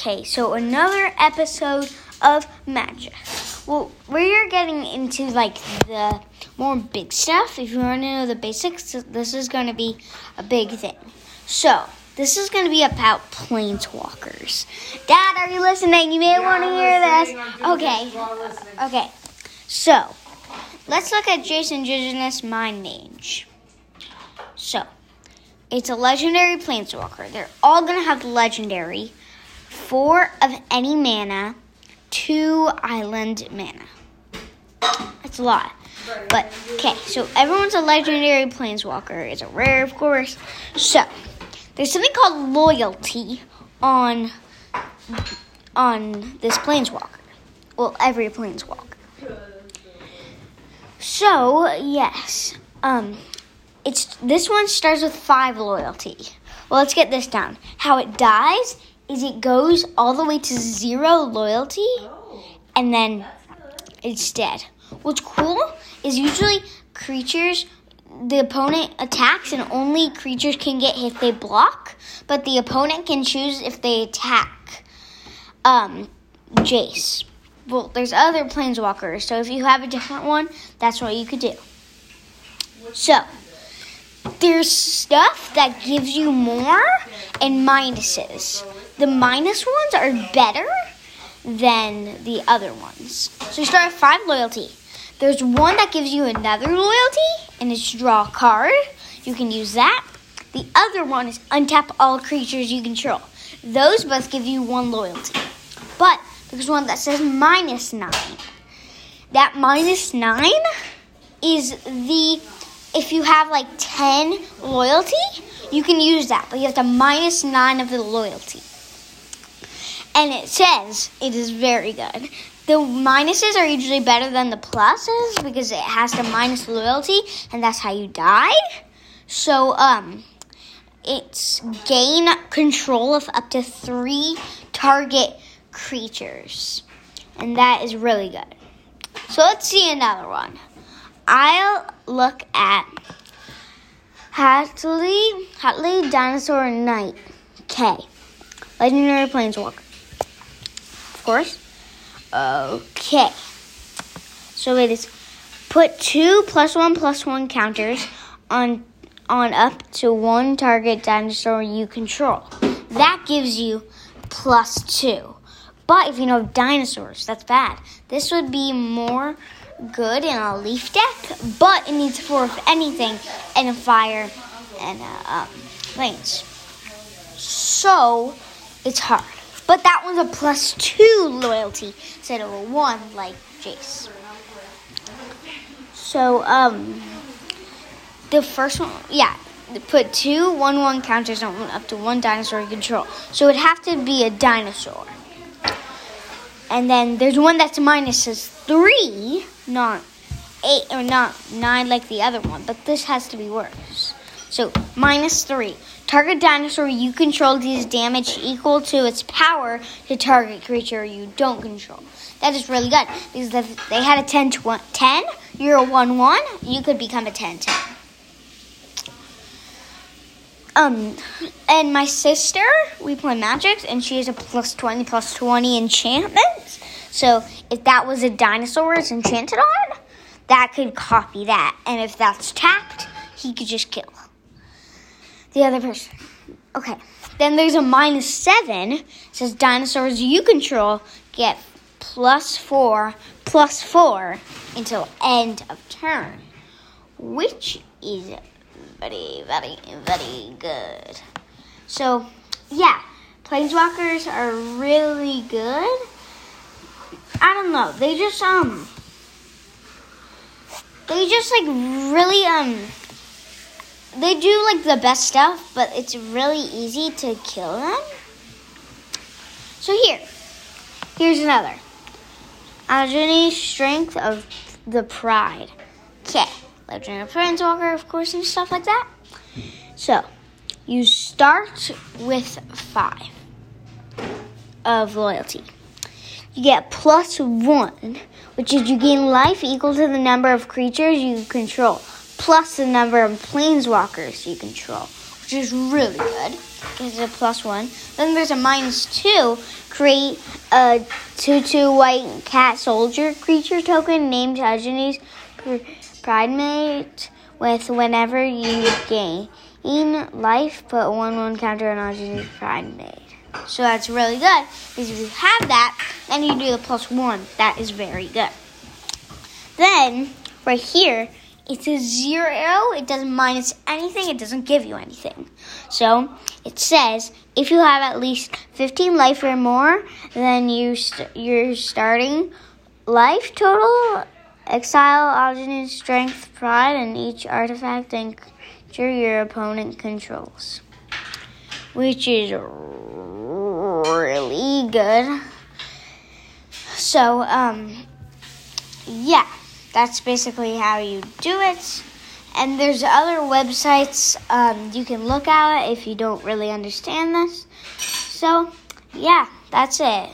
Okay, so another episode of Magic. Well, we're getting into like the more big stuff. If you want to know the basics, this is going to be a big thing. So, this is going to be about planeswalkers. Dad, are you listening? You may Yeah, want to I'm hear listening. this. Okay. Okay, so let's look at Jace Ingenious Mind Mage. So, it's a legendary planeswalker. They're all gonna have legendary, four of any mana, two island mana. That's a lot. But, okay, so everyone's a legendary planeswalker. It's a rare, of course. So, there's something called loyalty on on this planeswalker. Well, every planeswalker. So yes, um, it's this one starts with five loyalty. Well, let's get this down. How it dies is it goes all the way to zero loyalty, and then it's dead. What's cool is usually creatures. The opponent attacks, and only creatures can get hit if they block. But the opponent can choose if they attack. Um, Jace. Well, there's other planeswalkers, so if you have a different one, that's what you could do. So, there's stuff that gives you more and minuses. The minus ones are better than the other ones. So you start with five loyalty. There's one that gives you another loyalty, and it's draw a card. You can use that. The other one is untap all creatures you control. Those both give you one loyalty. But there's one that says minus nine. That minus nine is the if you have like 10 loyalty, you can use that, but you have to minus nine of the loyalty. And it says it is very good. The minuses are usually better than the pluses because it has to minus loyalty, and that's how you die. So, um, it's gain control of up to three target creatures, and that is really good. So let's see another one. I'll look at Huatli, Huatli Dinosaur Knight. K. Legendary Planeswalker. Course. Okay. So it is put two plus one plus one counters on on up to one target dinosaur you control. That gives you plus two. But if you know dinosaurs, that's bad. This would be more good in a leaf deck, but it needs four of anything and a fire and a um, planes. So it's hard. But that one's a plus two loyalty instead of a one like Jace. So um, the first one, yeah, put two one one counters on up to one dinosaur control. So it'd have to be a dinosaur. And then there's one that's minus is three, not eight or not nine like the other one, but this has to be worse. So minus three. Target dinosaur you control deals damage equal to its power to target creature you don't control. That is really good because if they had a 10, tw- 10 you're a 1 1, you could become a 10 10. Um, and my sister, we play magic, and she has a plus 20, plus 20 enchantments. So if that was a dinosaur it's enchanted on, that could copy that. And if that's tapped, he could just kill the other person. Okay. Then there's a minus 7. It says dinosaurs you control get plus 4, plus 4 until end of turn, which is very, very, very good. So, yeah, planeswalkers are really good. I don't know. They just um, they just like really um, they do like the best stuff, but it's really easy to kill them. So here, here's another. Legendary strength of the pride. Okay, legendary planeswalker, of course, and stuff like that. So, you start with five of loyalty. You get plus one, which is you gain life equal to the number of creatures you control, plus the number of planeswalkers you control, which is really good because it's a plus one. Then there's a minus two. create a 2 2 white cat soldier creature token named Ajani's Pride Mate with whenever you gain life, put 1 1 counter on pride mate So that's really good because if you have that, then you do the plus 1. That is very good. Then, right here, it's a zero. It doesn't minus anything. It doesn't give you anything. So it says if you have at least 15 life or more, then you st- you're starting life total. Exile Ajani strength, pride, and each artifact and creature your opponent controls, which is really good. So um, yeah that's basically how you do it. And there's other websites um, you can look at if you don't really understand this. So, yeah, that's it.